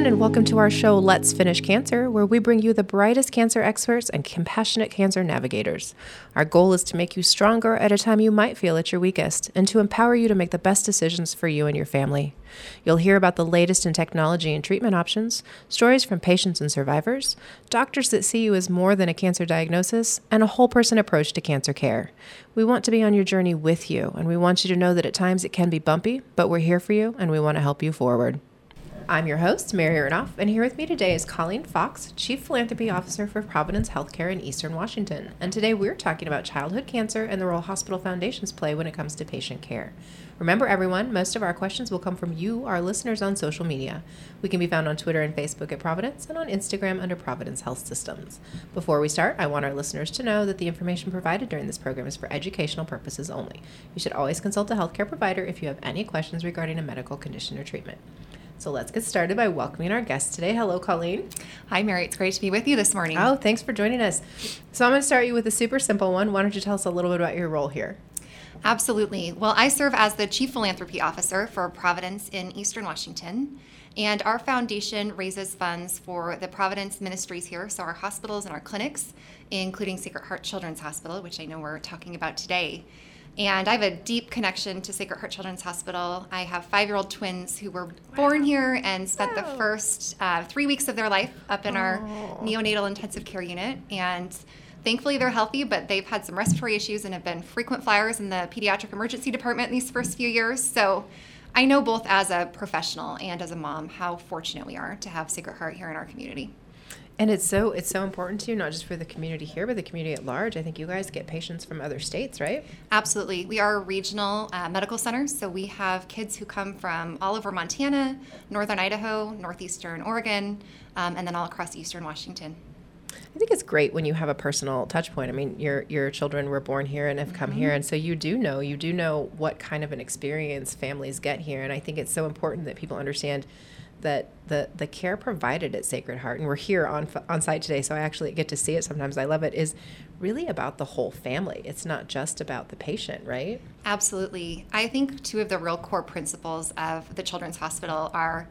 everyone, and welcome to our show, Let's Finish Cancer, where we bring you the brightest cancer experts and compassionate cancer navigators. Our goal is to make you stronger at a time you might feel at your weakest, and to empower you to make the best decisions for you and your family. You'll hear about the latest in technology and treatment options, stories from patients and survivors, doctors that see you as more than a cancer diagnosis, and a whole person approach to cancer care. We want to be on your journey with you, and we want you to know that at times it can be bumpy, but we're here for you and we want to help you forward. I'm your host, Mary Ernoff, and here with me today is Colleen Fox, Chief Philanthropy Officer for Providence Healthcare in Eastern Washington. And today we're talking about childhood cancer and the role hospital foundations play when it comes to patient care. Remember, everyone, most of our questions will come from you, our listeners, on social media. We can be found on Twitter and Facebook at Providence and on Instagram under Providence Health Systems. Before we start, I want our listeners to know that the information provided during this program is for educational purposes only. You should always consult a healthcare provider if you have any questions regarding a medical condition or treatment. So let's get started by welcoming our guest today. Hello, Colleen. Hi, Mary. It's great to be with you this morning. Oh, thanks for joining us. So I'm going to start you with a super simple one. Why don't you tell us a little bit about your role here? Absolutely. Well, I serve as the Chief Philanthropy Officer for Providence in Eastern Washington. And our foundation raises funds for the Providence ministries here, so our hospitals and our clinics, including Sacred Heart Children's Hospital, which I know we're talking about today. And I have a deep connection to Sacred Heart Children's Hospital. I have five year old twins who were wow. born here and spent wow. the first uh, three weeks of their life up in oh. our neonatal intensive care unit. And thankfully, they're healthy, but they've had some respiratory issues and have been frequent flyers in the pediatric emergency department in these first few years. So I know both as a professional and as a mom how fortunate we are to have Sacred Heart here in our community. And it's so it's so important to you, not just for the community here, but the community at large. I think you guys get patients from other states, right? Absolutely. We are a regional uh, medical center, so we have kids who come from all over Montana, northern Idaho, northeastern Oregon, um, and then all across eastern Washington. I think it's great when you have a personal touch point. I mean, your your children were born here and have come mm-hmm. here, and so you do know you do know what kind of an experience families get here, and I think it's so important that people understand that the the care provided at Sacred Heart, and we're here on on site today, so I actually get to see it. Sometimes I love it. Is really about the whole family. It's not just about the patient, right? Absolutely. I think two of the real core principles of the Children's Hospital are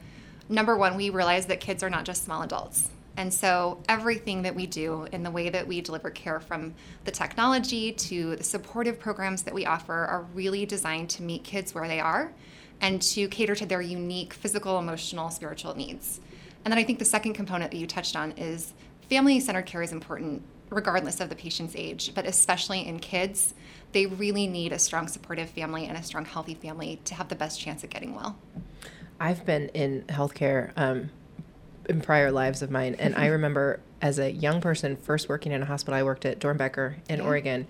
number one, we realize that kids are not just small adults. And so everything that we do in the way that we deliver care from the technology to the supportive programs that we offer are really designed to meet kids where they are and to cater to their unique physical, emotional, spiritual needs. And then I think the second component that you touched on is family centered care is important regardless of the patient's age, but especially in kids. They really need a strong supportive family and a strong healthy family to have the best chance at getting well. I've been in healthcare um, in prior lives of mine, and I remember as a young person first working in a hospital i worked at Doernbecher in yeah. oregon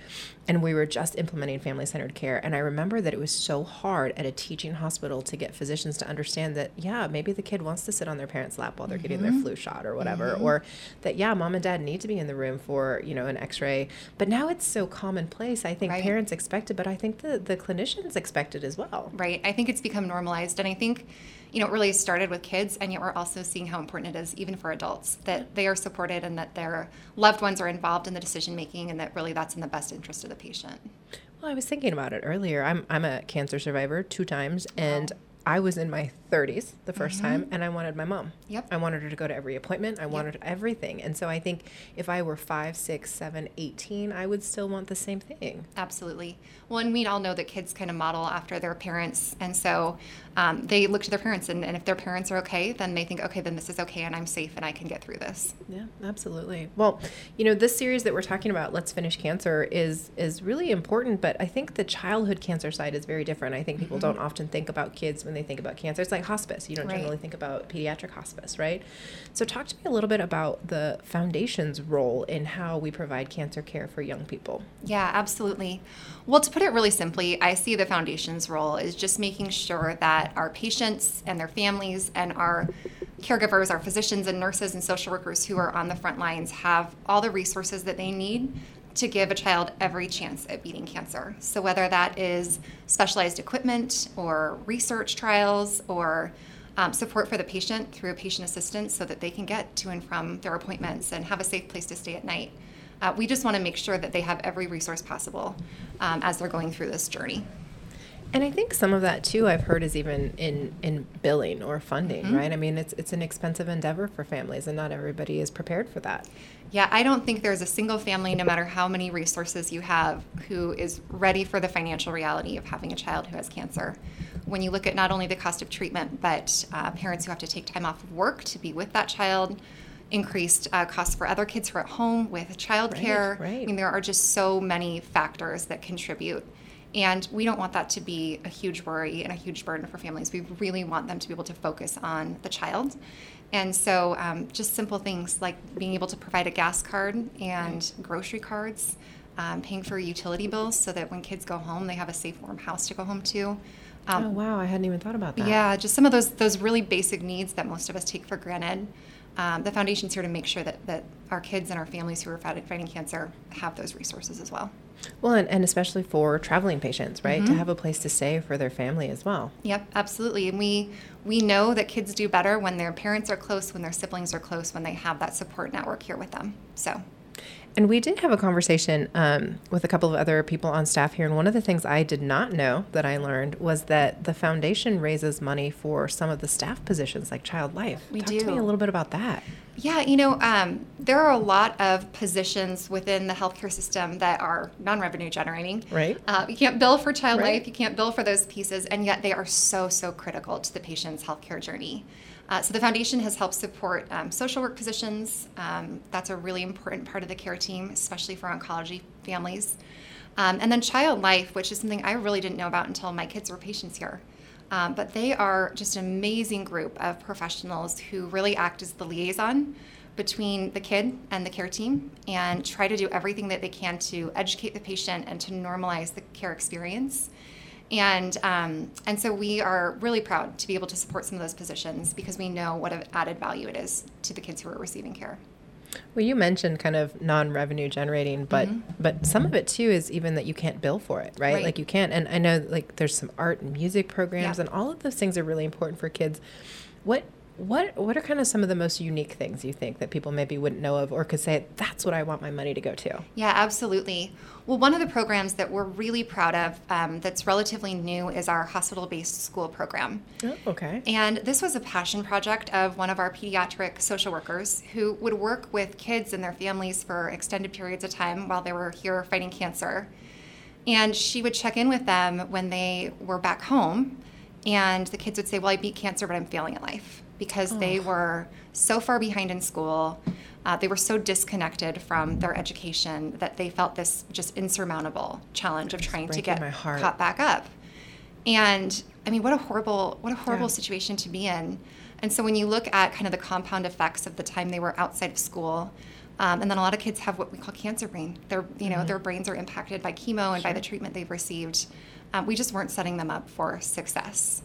and we were just implementing family-centered care and i remember that it was so hard at a teaching hospital to get physicians to understand that yeah maybe the kid wants to sit on their parents lap while they're mm-hmm. getting their mm-hmm. flu shot or whatever mm-hmm. or that yeah mom and dad need to be in the room for you know an x-ray but now it's so commonplace i think right. parents expect it but i think the, the clinicians expect it as well right i think it's become normalized and i think you know, it really started with kids, and yet we're also seeing how important it is, even for adults, that they are supported and that their loved ones are involved in the decision making, and that really that's in the best interest of the patient. Well, I was thinking about it earlier. I'm I'm a cancer survivor two times, uh-huh. and wow. I was in my 30s the 1st mm-hmm. time and I wanted my mom. Yep. I wanted her to go to every appointment. I yep. wanted everything. And so I think if I were five, six, seven, 18, I would still want the same thing. Absolutely. Well, and we all know that kids kind of model after their parents. And so um, they look to their parents. And, and if their parents are okay, then they think, okay, then this is okay and I'm safe and I can get through this. Yeah, absolutely. Well, you know, this series that we're talking about, Let's Finish Cancer, is, is really important. But I think the childhood cancer side is very different. I think people mm-hmm. don't often think about kids when they think about cancer. It's like hospice. You don't right. generally think about pediatric hospice, right? So, talk to me a little bit about the foundation's role in how we provide cancer care for young people. Yeah, absolutely. Well, to put it really simply, I see the foundation's role is just making sure that our patients and their families and our caregivers, our physicians and nurses and social workers who are on the front lines have all the resources that they need to give a child every chance at beating cancer. So, whether that is specialized equipment or research trials or um, support for the patient through a patient assistant so that they can get to and from their appointments and have a safe place to stay at night. Uh, we just want to make sure that they have every resource possible um, as they're going through this journey. And I think some of that too I've heard is even in in billing or funding, Mm-hmm. right? I mean, it's it's an expensive endeavor for families and not everybody is prepared for that. Yeah, I don't think there's a single family, no matter how many resources you have, who is ready for the financial reality of having a child who has cancer. When you look at not only the cost of treatment, but uh, parents who have to take time off of work to be with that child, increased uh, costs for other kids who are at home with childcare. right. I mean, there are just so many factors that contribute. And we don't want that to be a huge worry and a huge burden for families. We really want them to be able to focus on the child. And so, um, just simple things like being able to provide a gas card and grocery cards, um, paying for utility bills so that when kids go home, they have a safe, warm house to go home to. Um, oh wow, I hadn't even thought about that. yeah, just some of those those really basic needs that most of us take for granted. Um, the foundation's here to make sure that, that our kids and our families who are fighting, fighting cancer have those resources as well. Well, and, and especially for traveling patients, right? Mm-hmm. To have a place to stay for their family as well. Yep, absolutely. And we we know that kids do better when their parents are close, when their siblings are close, when they have that support network here with them. So, And we did have a conversation um, with a couple of other people on staff here. And one of the things I did not know that I learned was that the foundation raises money for some of the staff positions like child life. We Talk to me a little bit about that. yeah, you know, um, there are a lot of positions within the healthcare system that are non-revenue generating. Right. Uh, you can't bill for child Right. life, you can't bill for those pieces, and yet they are so so critical to the patient's healthcare journey. Uh, so the foundation has helped support um, social work positions. Um, that's a really important part of the care team, especially for oncology families. Um, and then child life, which is something I really didn't know about until my kids were patients here. Um, but they are just an amazing group of professionals who really act as the liaison between the kid and the care team and try to do everything that they can to educate the patient and to normalize the care experience. And, um, and so we are really proud to be able to support some of those positions because we know what an added value it is to the kids who are receiving care. Well, you mentioned kind of non-revenue generating, but but some of it too is even that you can't bill for it, right? Right. Like you can't. And I know like there's some art and music programs, Yeah. and all of those things are really important for kids. What what what are kind of some of the most unique things you think that people maybe wouldn't know of, or could say that's what I want my money to go to? Yeah, absolutely. Well, one of the programs that we're really proud of um, that's relatively new is our hospital based school program. Oh, okay. And this was a passion project of one of our pediatric social workers who would work with kids and their families for extended periods of time while they were here fighting cancer. And she would check in with them when they were back home. And the kids would say, Well, I beat cancer, but I'm failing at life because they were so far behind in school. Uh, they were so disconnected from their education that they felt this just insurmountable challenge of trying to get caught back up. And I mean, what a horrible, what a horrible Yeah. situation to be in. And so when you look at kind of the compound effects of the time they were outside of school, um, and then a lot of kids have what we call cancer brain. Their, you know, Mm-hmm. their brains are impacted by chemo and by the treatment they've received. Um, we just weren't setting them up for success.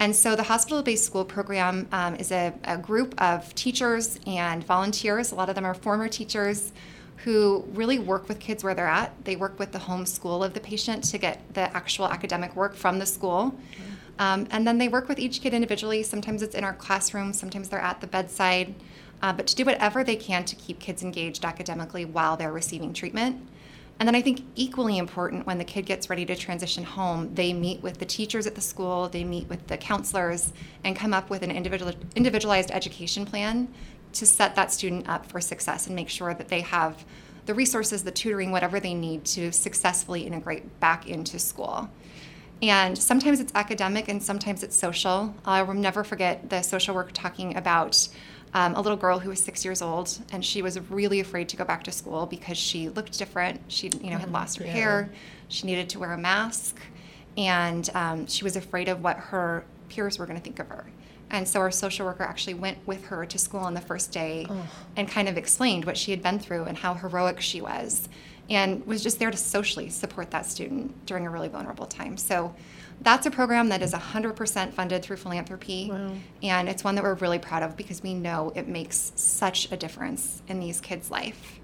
And so the hospital based school program um, is a, a group of teachers and volunteers. A lot of them are former teachers who really work with kids where they're at. They work with the home school of the patient to get the actual academic work from the school. Um, and then they work with each kid individually. Sometimes it's in our classroom, sometimes they're at the bedside, uh, but to do whatever they can to keep kids engaged academically while they're receiving treatment. And then I think equally important when the kid gets ready to transition home, they meet with the teachers at the school, they meet with the counselors, and come up with an individual, individualized education plan to set that student up for success and make sure that they have the resources, the tutoring, whatever they need to successfully integrate back into school. And sometimes it's academic and sometimes it's social. Uh, I will never forget the social worker talking about um, a little girl who was six years old and she was really afraid to go back to school because she looked different. She, you know, had lost her yeah. hair. She needed to wear a mask, and um, she was afraid of what her peers were going to think of her. And so our social worker actually went with her to school on the first day and kind of explained what she had been through and how heroic she was and was just there to socially support that student during a really vulnerable time. So that's a program that is 100% funded through philanthropy. Wow. And it's one that we're really proud of because we know it makes such a difference in these kids' life.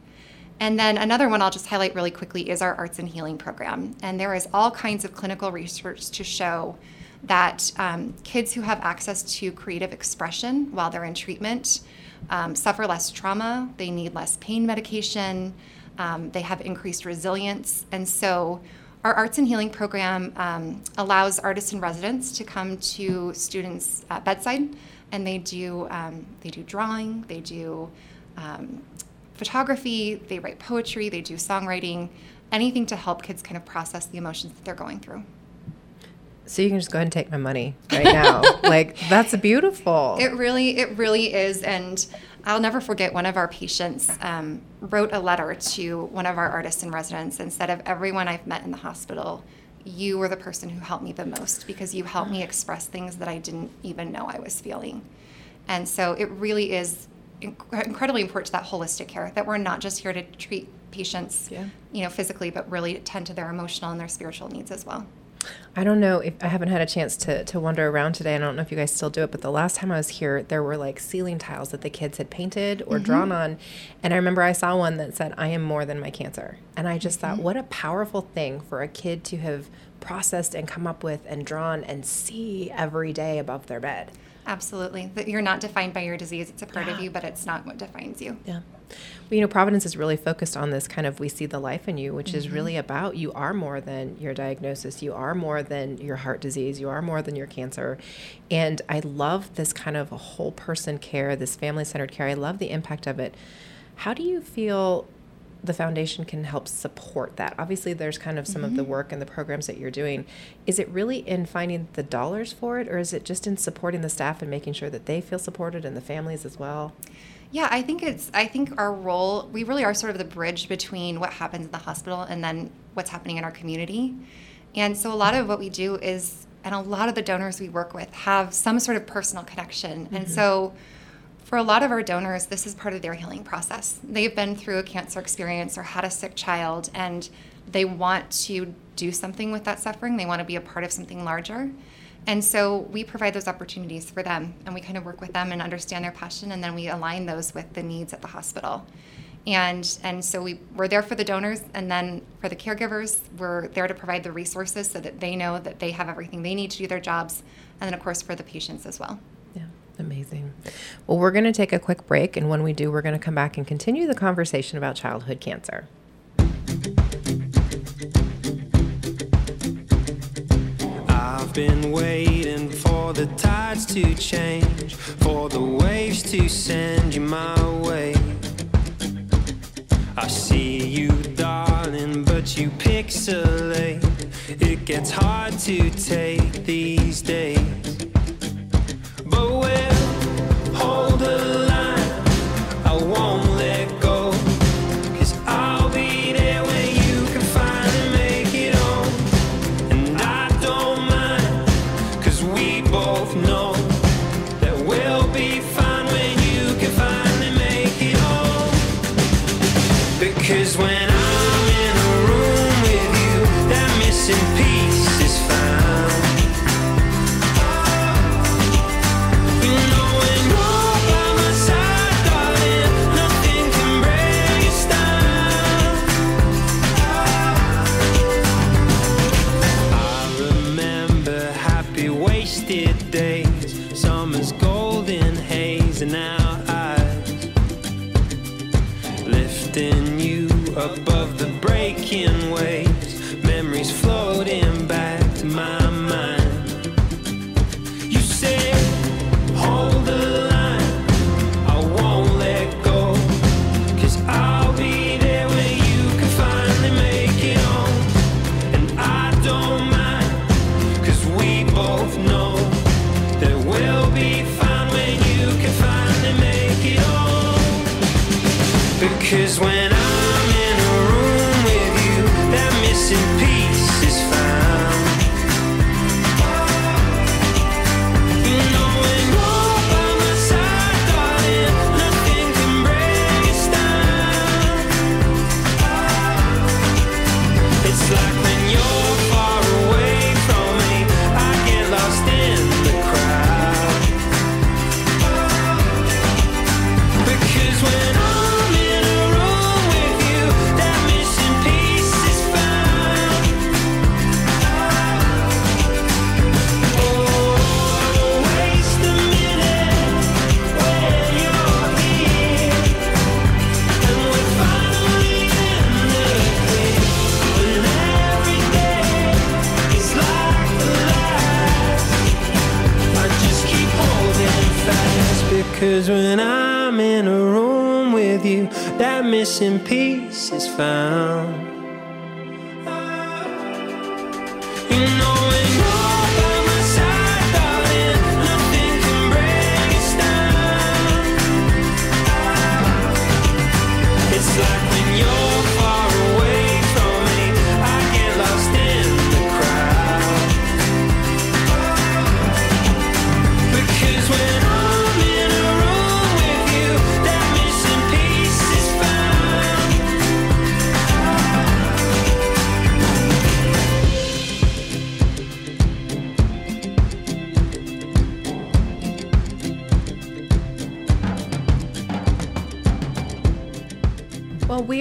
And then another one I'll just highlight really quickly is our arts and healing program. And there is all kinds of clinical research to show that um, kids who have access to creative expression while they're in treatment um, suffer less trauma, they need less pain medication, um, they have increased resilience. And so our arts and healing program um, allows artists and residents to come to students' uh, bedside, and they do um, they do drawing, they do um, photography, they write poetry, they do songwriting, anything to help kids kind of process the emotions that they're going through. So you can just go ahead and take my money right now. like that's beautiful. It really, it really is, and I'll never forget one of our patients um, wrote a letter to one of our artists in residence and said, "Of everyone I've met in the hospital, you were the person who helped me the most because you helped me express things that I didn't even know I was feeling." And so it really is inc- incredibly important to that holistic care that we're not just here to treat patients, Yeah. you know, physically, but really tend to their emotional and their spiritual needs as well. I don't know if I haven't had a chance to, to wander around today. I don't know if you guys still do it, but the last time I was here, there were like ceiling tiles that the kids had painted or mm-hmm. drawn on. And I remember I saw one that said, I am more than my cancer. And I just thought, mm-hmm. what a powerful thing for a kid to have processed and come up with and drawn and see every day above their bed. Absolutely, that you're not defined by your disease; it's a part of you, but it's not what defines you. Yeah. You know, Providence is really focused on this kind of we see the life in you, which is really mm-hmm. about you are more than your diagnosis. You are more than your heart disease. You are more than your cancer. And I love this kind of whole person care, this family centered care. I love the impact of it. How do you feel the foundation can help support that? Obviously, there's kind of some of the mm-hmm. work and the programs that you're doing. Is it really in finding the dollars for it, or is it just in supporting the staff and making sure that they feel supported and the families as well? Yeah, I think it's. I think our role. We really are sort of the bridge between what happens in the hospital and then what's happening in our community. And so a lot of what we do is, and a lot of the donors we work with have some sort of personal connection. And mm-hmm. so, for a lot of our donors, this is part of their healing process. They've been through a cancer experience or had a sick child, and they want to do something with that suffering. They want to be a part of something larger. And so we provide those opportunities for them, and we kind of work with them and understand their passion, and then we align those with the needs at the hospital. And and so we we're there for the donors, and then for the caregivers, we're there to provide the resources so that they know that they have everything they need to do their jobs, and then of course for the patients as well. Yeah, amazing. Well, we're going to take a quick break, and when we do, we're going to come back and continue the conversation about childhood cancer. Been waiting for the tides to change, for the waves to send you my way. I see you, darling, but you pixelate. It gets hard to take these days.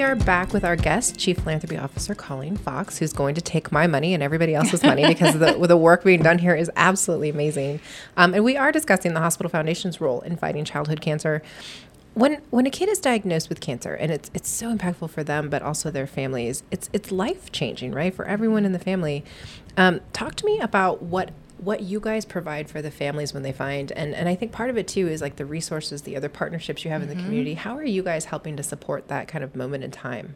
Are back with our guest, Chief Philanthropy Officer Colleen Fox, who's going to take my money and everybody else's money because the, the work being done here is absolutely amazing. Um, and we are discussing the Hospital Foundation's role in fighting childhood cancer. When when a kid is diagnosed with cancer, and it's it's so impactful for them, but also their families, it's it's life changing, right, for everyone in the family. Um, talk to me about what what you guys provide for the families when they find and and I think part of it too is like the resources, the other partnerships you have in the mm-hmm. community. How are you guys helping to support that kind of moment in time?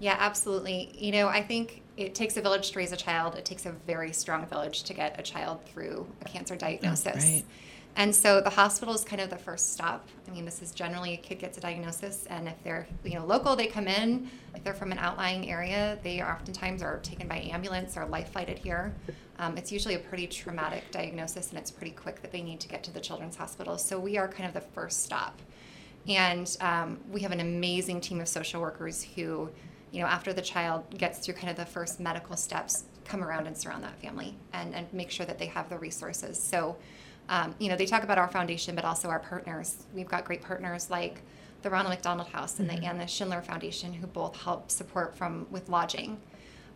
Yeah, absolutely. You know, I think it takes a village to raise a child. It takes a very strong village to get a child through a cancer oh, diagnosis. right. And so the hospital is kind of the first stop. I mean, this is generally a kid gets a diagnosis, and if they're you know local, they come in. If they're from an outlying area, they oftentimes are taken by ambulance or life flighted here. Um, it's usually a pretty traumatic diagnosis, and it's pretty quick that they need to get to the children's hospital. So we are kind of the first stop. And um, we have an amazing team of social workers who, you know, after the child gets through kind of the first medical steps, come around and surround that family and, and make sure that they have the resources. So, um, you know, they talk about our foundation, but also our partners. We've got great partners like the Ronald McDonald House and the Anna Schindler Foundation, who both help support from with lodging.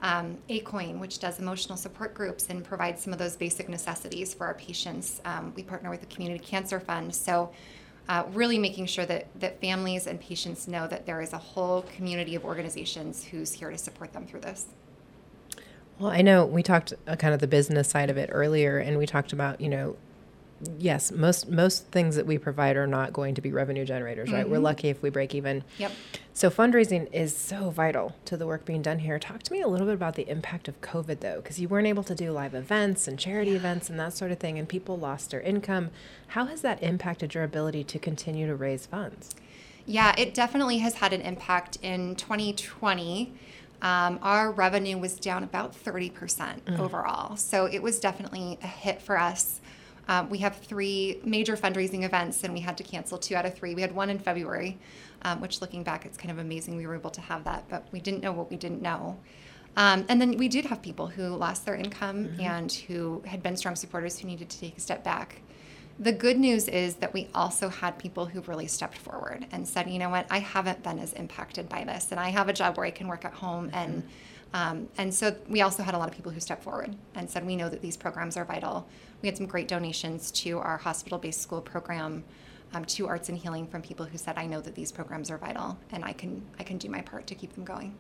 Um, ACOIN, which does emotional support groups and provides some of those basic necessities for our patients. Um, we partner with the Community Cancer Fund. So, uh, really making sure that, that families and patients know that there is a whole community of organizations who's here to support them through this. Well, I know we talked uh, kind of the business side of it earlier, and we talked about you know, yes, most most things that we provide are not going to be revenue generators, right? We're lucky if we break even. Yep. So fundraising is so vital to the work being done here. Talk to me a little bit about the impact of COVID, though, because you weren't able to do live events and charity events and that sort of thing, and people lost their income. How has that impacted your ability to continue to raise funds? Yeah, it definitely has had an impact in 2020. Um, our revenue was down about 30% overall. So it was definitely a hit for us. Um, we have three major fundraising events, and we had to cancel two out of three. We had one in February, um, which looking back, it's kind of amazing we were able to have that, but we didn't know what we didn't know. Um, and then we did have people who lost their income and who had been strong supporters who needed to take a step back. The good news is that we also had people who really stepped forward and said, you know what, I haven't been as impacted by this, and I have a job where I can work at home. And um, and so we also had a lot of people who stepped forward and said, we know that these programs are vital. We had some great donations to our hospital-based school program, um, to Arts and Healing from people who said, I know that these programs are vital, and I can I can do my part to keep them going.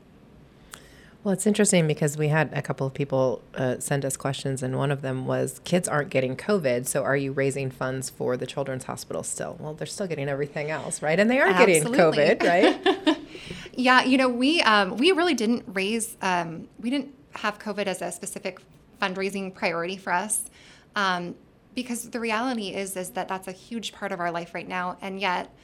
Well, it's interesting because we had a couple of people uh, send us questions, and one of them was kids aren't getting COVID, so are you raising funds for the Children's Hospital still? Well, they're still getting everything else, right? And they are getting COVID, right? Yeah, you know, we um, we really didn't raise, um, we didn't have COVID as a specific fundraising priority for us, um, because the reality is is that that's a huge part of our life right now, and yet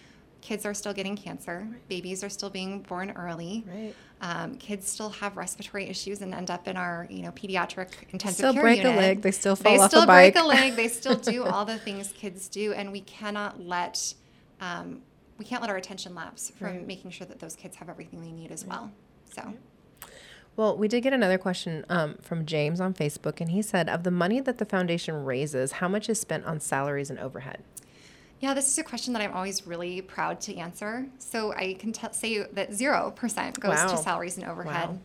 kids are still getting cancer, babies are still being born early, Right. um, kids still have respiratory issues and end up in our you know pediatric intensive Still care break a leg, they still They fall off a still break bike. a leg. They still do all the things kids do, and we cannot let um, we can't let our attention lapse from Right. making sure that those kids have everything they need as well. So. Well, we did get another question um, from James on Facebook, and he said, Of the money that the foundation raises, how much is spent on salaries and overhead? Yeah, this is a question that I'm always really proud to answer. So I can t- say that 0% goes Wow. to salaries and overhead. Wow.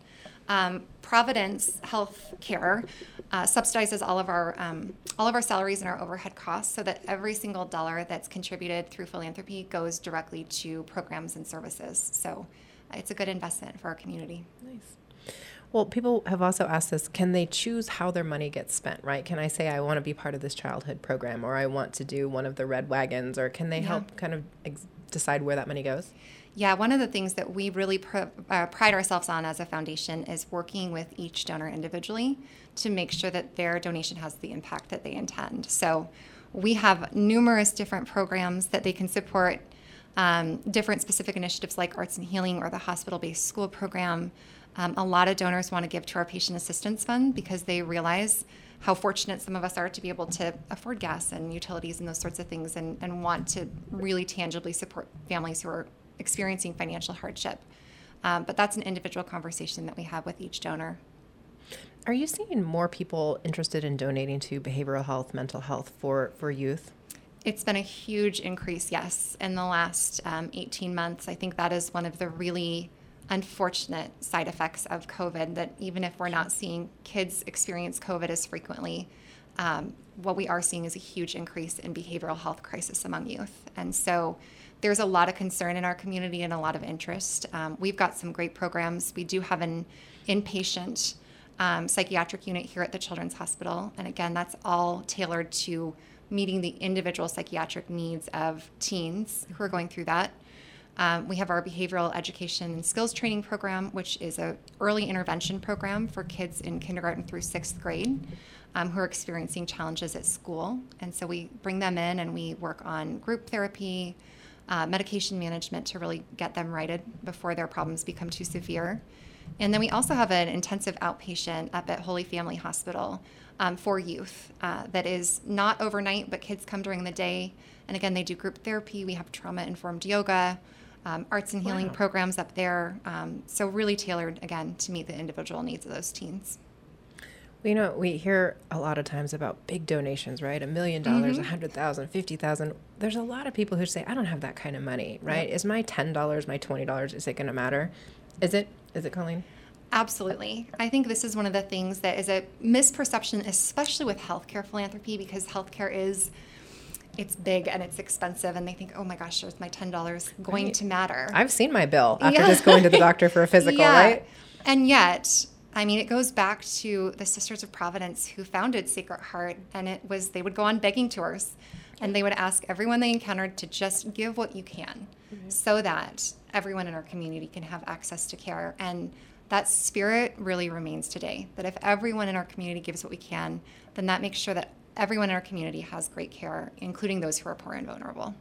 Um, Providence Health Care uh, subsidizes all of our um, all of our salaries and our overhead costs, so that every single dollar that's contributed through philanthropy goes directly to programs and services. So it's a good investment for our community. Nice. Well, people have also asked us can they choose how their money gets spent, right? Can I say I want to be part of this childhood program or I want to do one of the red wagons or can they Yeah. help kind of ex- decide where that money goes? Yeah, one of the things that we really pr- uh, pride ourselves on as a foundation is working with each donor individually to make sure that their donation has the impact that they intend. So we have numerous different programs that they can support, um, different specific initiatives like Arts and Healing or the hospital based school program. Um, a lot of donors want to give to our patient assistance fund because they realize how fortunate some of us are to be able to afford gas and utilities and those sorts of things and, and want to really tangibly support families who are experiencing financial hardship. Um, but that's an individual conversation that we have with each donor. Are you seeing more people interested in donating to behavioral health, mental health for, for youth? It's been a huge increase, yes, in the last um, 18 months. I think that is one of the really unfortunate side effects of COVID that even if we're not seeing kids experience COVID as frequently, um, what we are seeing is a huge increase in behavioral health crisis among youth. And so there's a lot of concern in our community and a lot of interest. Um, we've got some great programs. We do have an inpatient um, psychiatric unit here at the Children's Hospital. And again, that's all tailored to meeting the individual psychiatric needs of teens who are going through that. Um, we have our behavioral education and skills training program, which is an early intervention program for kids in kindergarten through sixth grade um, who are experiencing challenges at school. And so we bring them in and we work on group therapy, uh, medication management to really get them righted before their problems become too severe. And then we also have an intensive outpatient up at Holy Family Hospital um, for youth uh, that is not overnight, but kids come during the day. And again, they do group therapy. We have trauma informed yoga, um, arts and healing Wow. programs up there. Um, so, really tailored again to meet the individual needs of those teens. Well, you know, we hear a lot of times about big donations, right? A million dollars, a hundred thousand, fifty thousand. There's a lot of people who say, I don't have that kind of money, right? Is my ten dollars, my twenty dollars, is it gonna matter? Is it? Is it, Colleen? Absolutely. I think this is one of the things that is a misperception, especially with healthcare philanthropy, because healthcare is it's big and it's expensive, and they think, oh my gosh, is my ten dollars going Right. to matter? I've seen my bill after Yeah. just going to the doctor for a physical, Yeah. right? And yet, I mean, it goes back to the Sisters of Providence who founded Sacred Heart, and it was they would go on begging tours, and they would ask everyone they encountered to just give what you can, mm-hmm. so that everyone in our community can have access to care. And that spirit really remains today. That if everyone in our community gives what we can, then that makes sure that everyone in our community has great care, including those who are poor and vulnerable.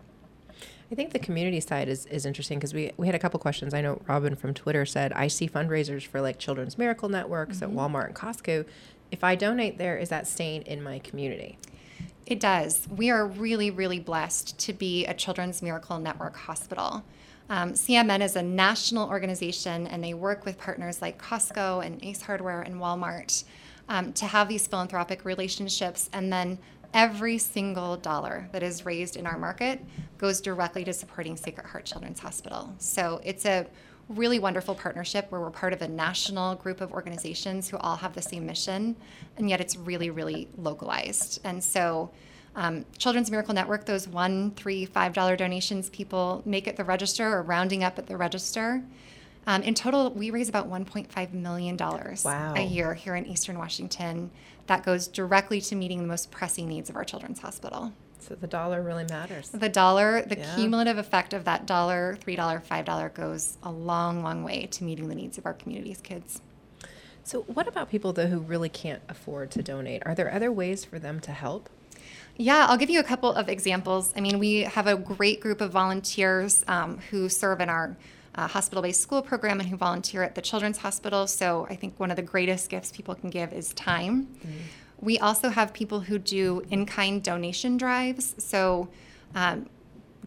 I think the community side is, is interesting because we, we had a couple questions. I know Robin from Twitter said, I see fundraisers for like Children's Miracle Networks at Walmart and Costco. If I donate there, is that staying in my community? It does. We are really, really blessed to be a Children's Miracle Network hospital. Um, CMN is a national organization, and they work with partners like Costco and Ace Hardware and Walmart um, to have these philanthropic relationships. And then every single dollar that is raised in our market goes directly to supporting Sacred Heart Children's Hospital. So it's a really wonderful partnership where we're part of a national group of organizations who all have the same mission, and yet it's really, really localized. And so, um, Children's Miracle Network, those one, three, five dollar donations people make at the register or rounding up at the register. Um, in total, we raise about $1.5 million Wow. a year here in Eastern Washington. That goes directly to meeting the most pressing needs of our children's hospital. So the dollar really matters. The dollar, the Yeah. cumulative effect of that dollar, three dollar, five dollar goes a long, long way to meeting the needs of our community's kids. So, what about people though who really can't afford to donate? Are there other ways for them to help? Yeah, I'll give you a couple of examples. I mean, we have a great group of volunteers um, who serve in our uh, hospital based school program and who volunteer at the Children's Hospital. So I think one of the greatest gifts people can give is time. We also have people who do in kind donation drives. So, um,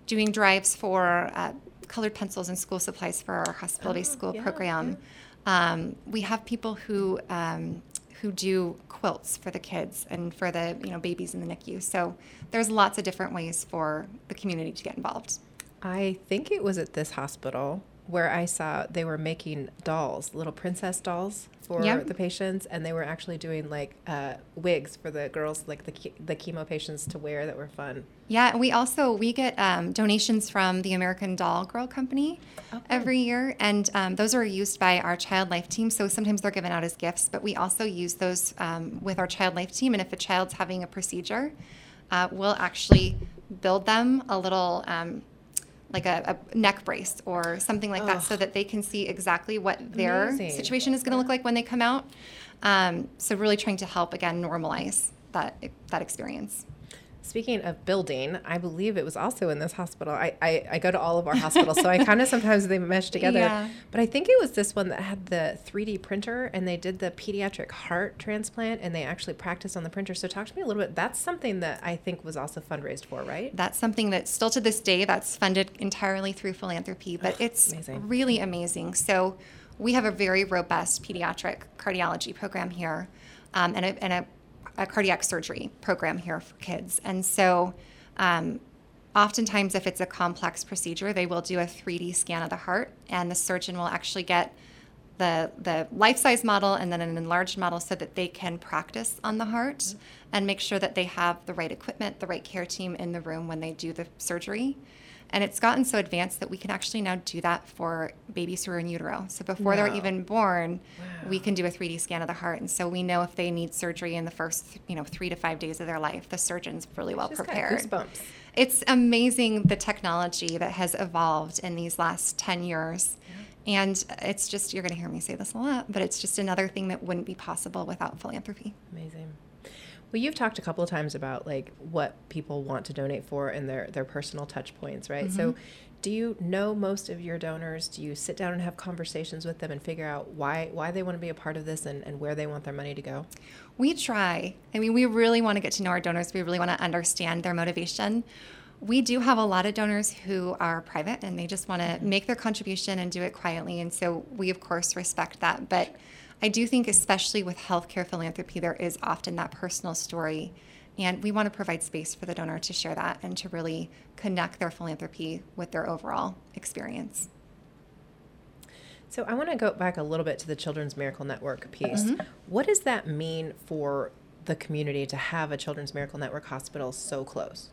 doing drives for uh, colored pencils and school supplies for our hospital based Oh, school yeah, program. Um, we have people who um, who do quilts for the kids and for the you know babies in the NICU. So there's lots of different ways for the community to get involved. I think it was at this hospital where I saw they were making dolls, little princess dolls for Yeah. the patients, and they were actually doing like uh, wigs for the girls, like the the chemo patients to wear that were fun. Yeah, we also we get um, donations from the American Doll Girl Company Okay. every year, and um, those are used by our Child Life team. So sometimes they're given out as gifts, but we also use those um, with our Child Life team. And if a child's having a procedure, uh, we'll actually build them a little. Um, like a, a neck brace or something like that, so that they can see exactly what their Amazing. situation is going to look like when they come out. Um, so really trying to help again normalize that that experience. Speaking of building, I believe it was also in this hospital. I, I, I go to all of our hospitals, so I kind of sometimes they mesh together. Yeah. But I think it was this one that had the 3D printer and they did the pediatric heart transplant and they actually practiced on the printer. So talk to me a little bit. That's something that I think was also fundraised for, right? That's something that still to this day that's funded entirely through philanthropy, but it's amazing. really amazing. So we have a very robust pediatric cardiology program here, um, and, a, and a, a cardiac surgery program here for kids. And so, um, oftentimes, if it's a complex procedure, they will do a 3D scan of the heart, and the surgeon will actually get the the life size model and then an enlarged model so that they can practice on the heart and make sure that they have the right equipment, the right care team in the room when they do the surgery. And it's gotten so advanced that we can actually now do that for babies who are in utero. So before they're even born, we can do a 3D scan of the heart, and so we know if they need surgery in the first, you know, three to five days of their life. The surgeon's really well Just got prepared. goosebumps. It's amazing the technology that has evolved in these last 10 years. And it's just, you're going to hear me say this a lot, but it's just another thing that wouldn't be possible without philanthropy. Amazing. Well, you've talked a couple of times about like what people want to donate for and their their personal touch points, right? So, Mm-hmm. do you know most of your donors? Do you sit down and have conversations with them and figure out why why they want to be a part of this and, and where they want their money to go? We try. I mean, we really want to get to know our donors. We really want to understand their motivation. We do have a lot of donors who are private and they just want to make their contribution and do it quietly. And so we, of course, respect that. But I do think, especially with healthcare philanthropy, there is often that personal story. And we want to provide space for the donor to share that and to really connect their philanthropy with their overall experience. So, I want to go back a little bit to the Children's Miracle Network piece. Mm-hmm. What does that mean for the community to have a Children's Miracle Network hospital so close?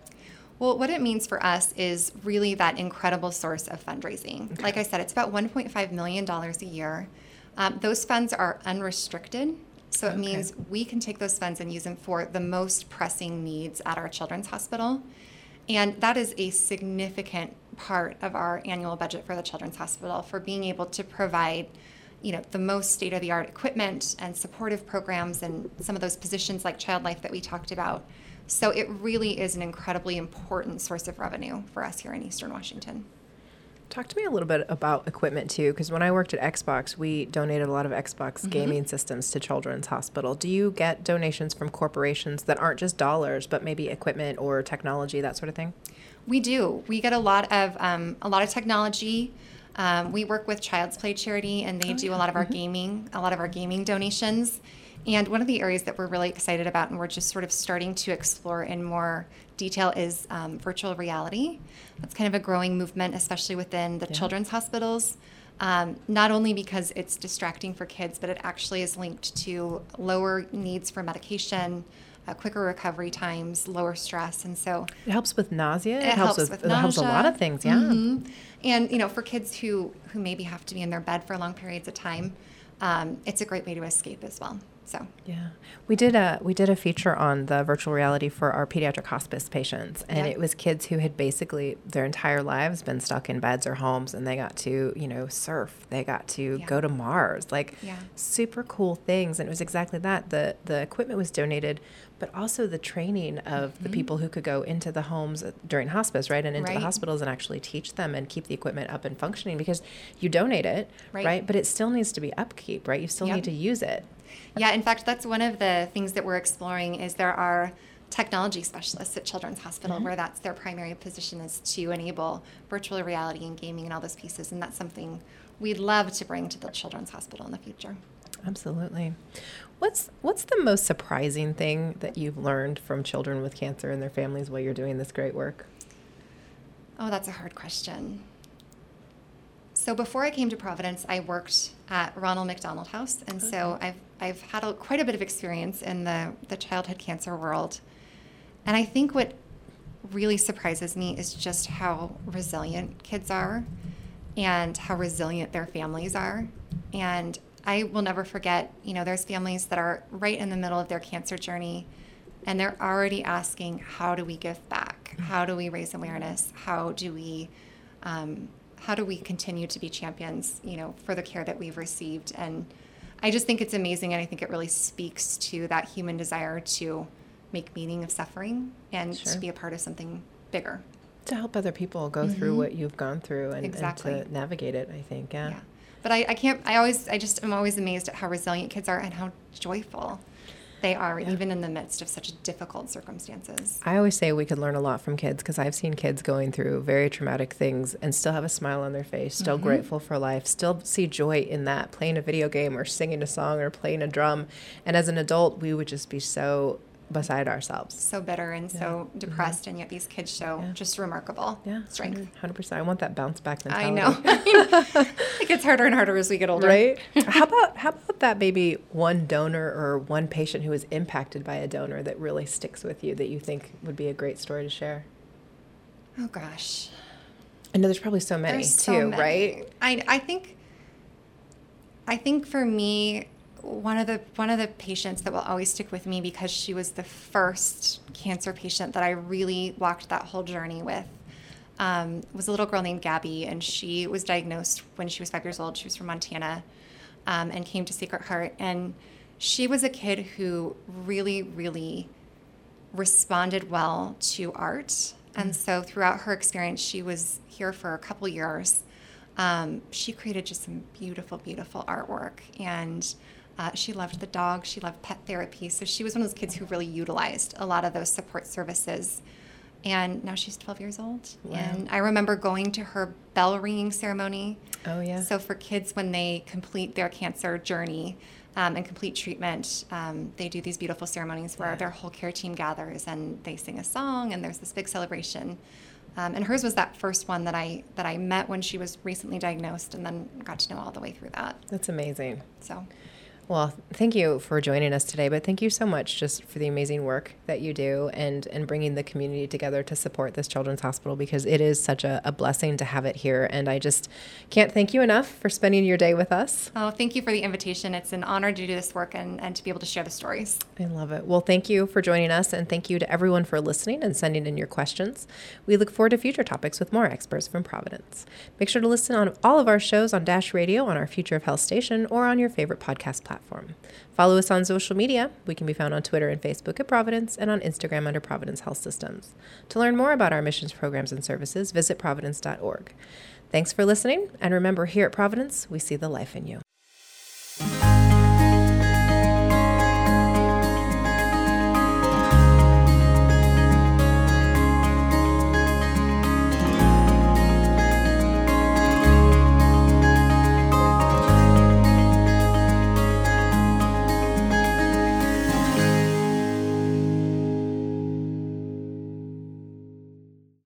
Well, what it means for us is really that incredible source of fundraising. Like I said, it's about $1.5 million a year. Um, those funds are unrestricted. So it Okay. means we can take those funds and use them for the most pressing needs at our children's hospital. And that is a significant part of our annual budget for the children's hospital for being able to provide you know the most state of the art equipment and supportive programs and some of those positions like child life that we talked about so it really is an incredibly important source of revenue for us here in eastern washington Talk to me a little bit about equipment too, because when I worked at Xbox, we donated a lot of Xbox gaming systems to Children's Hospital. Do you get donations from corporations that aren't just dollars, but maybe equipment or technology, that sort of thing? We do. We get a lot of um, a lot of technology. Um, we work with Child's Play Charity, and they do a lot of our gaming, a lot of our gaming donations. And one of the areas that we're really excited about, and we're just sort of starting to explore in more detail, is um, virtual reality. That's kind of a growing movement, especially within the children's hospitals. Um, not only because it's distracting for kids, but it actually is linked to lower needs for medication, uh, quicker recovery times, lower stress, and so It helps with nausea. it helps with it helps a lot of things. Yeah. Mhm. And you know, for kids who who maybe have to be in their bed for long periods of time, um, it's a great way to escape as well. So Yeah, we did a we did a feature on the virtual reality for our pediatric hospice patients, and Yeah. it was kids who had basically their entire lives been stuck in beds or homes, and they got to you know surf, they got to Yeah. go to Mars, like Yeah. super cool things, and it was exactly that. the The equipment was donated, but also the training of the people who could go into the homes during hospice, right, and into the Mm-hmm. Hospitals and actually teach them and keep the equipment up and functioning because you donate it, Right. right, but it still needs to be upkeep, right? You still Yep. need to use it. yeah, in fact, that's one of the things that we're exploring. Is there are technology specialists at Children's Hospital where that's their primary position is to enable virtual reality and gaming and all those pieces, and that's something we'd love to bring to the Children's Hospital in the future. Absolutely. What's what's the most surprising thing that you've learned from children with cancer and their families while you're doing this great work? Oh, that's a hard question. So before I came to Providence, I worked at Ronald McDonald House, and so I've I've had a, quite a bit of experience in the the childhood cancer world. And I think what really surprises me is just how resilient kids are, and how resilient their families are. And I will never forget, you know, there's families that are right in the middle of their cancer journey, and they're already asking, how do we give back? How do we raise awareness? How do we um, how do we continue to be champions, you know, for the care that we've received? And I just think it's amazing, and I think it really speaks to that human desire to make meaning of suffering and Sure. to be a part of something bigger. To help other people go through what you've gone through and, Exactly. and to navigate it, I think. Yeah. Yeah. But I, I can't, I always, I just am always amazed at how resilient kids are and how joyful they are, even in the midst of such difficult circumstances. I always say we could learn a lot from kids because I've seen kids going through very traumatic things and still have a smile on their face, still mm-hmm. grateful for life, still see joy in that, playing a video game or singing a song or playing a drum. And as an adult, we would just be so beside ourselves. So bitter and so mm-hmm. depressed, and yet these kids show Yeah. just remarkable Yeah, strength. 100%. I want that bounce back I know. it gets harder and harder as we get older. Right? how about how about that maybe one donor or one patient who was impacted by a donor that really sticks with you that you think would be a great story to share? Oh gosh. I know there's probably so many There's too, so many. right? I I think I think for me one of the one of the patients that will always stick with me because she was the first cancer patient that I really walked that whole journey with um, was a little girl named Gabby, and she was diagnosed when she was five years old. She was from Montana um, and came to Sacred Heart, and she was a kid who really, really responded well to art. And so throughout her experience, she was here for a couple years. Um, she created just some beautiful, beautiful artwork. And uh, she loved the dog. She loved pet therapy. So she was one of those kids who really utilized a lot of those support services. And now she's 12 years old. And I remember going to her bell ringing ceremony. Oh, yeah. So for kids, when they complete their cancer journey um, and complete treatment, um, they do these beautiful ceremonies where their whole care team gathers and they sing a song, and there's this big celebration. Um, and hers was that first one that I that I met when she was recently diagnosed, and then got to know all the way through that. That's amazing. So Well, thank you for joining us today, but thank you so much just for the amazing work that you do and, and bringing the community together to support this children's hospital because it is such a, a blessing to have it here. And I just can't thank you enough for spending your day with us. Oh, thank you for the invitation. It's an honor to do this work and, and to be able to share the stories. I love it. Well, thank you for joining us, and thank you to everyone for listening and sending in your questions. We look forward to future topics with more experts from Providence. Make sure to listen on all of our shows on Dash Radio, on our Future of Health station, or on your favorite podcast platform. Follow us on social media. We can be found on Twitter and Facebook at Providence, and on Instagram under Providence Health Systems. To learn more about our missions, programs, and services, visit providence.org. Thanks for listening, and remember, here at Providence, we see the life in you.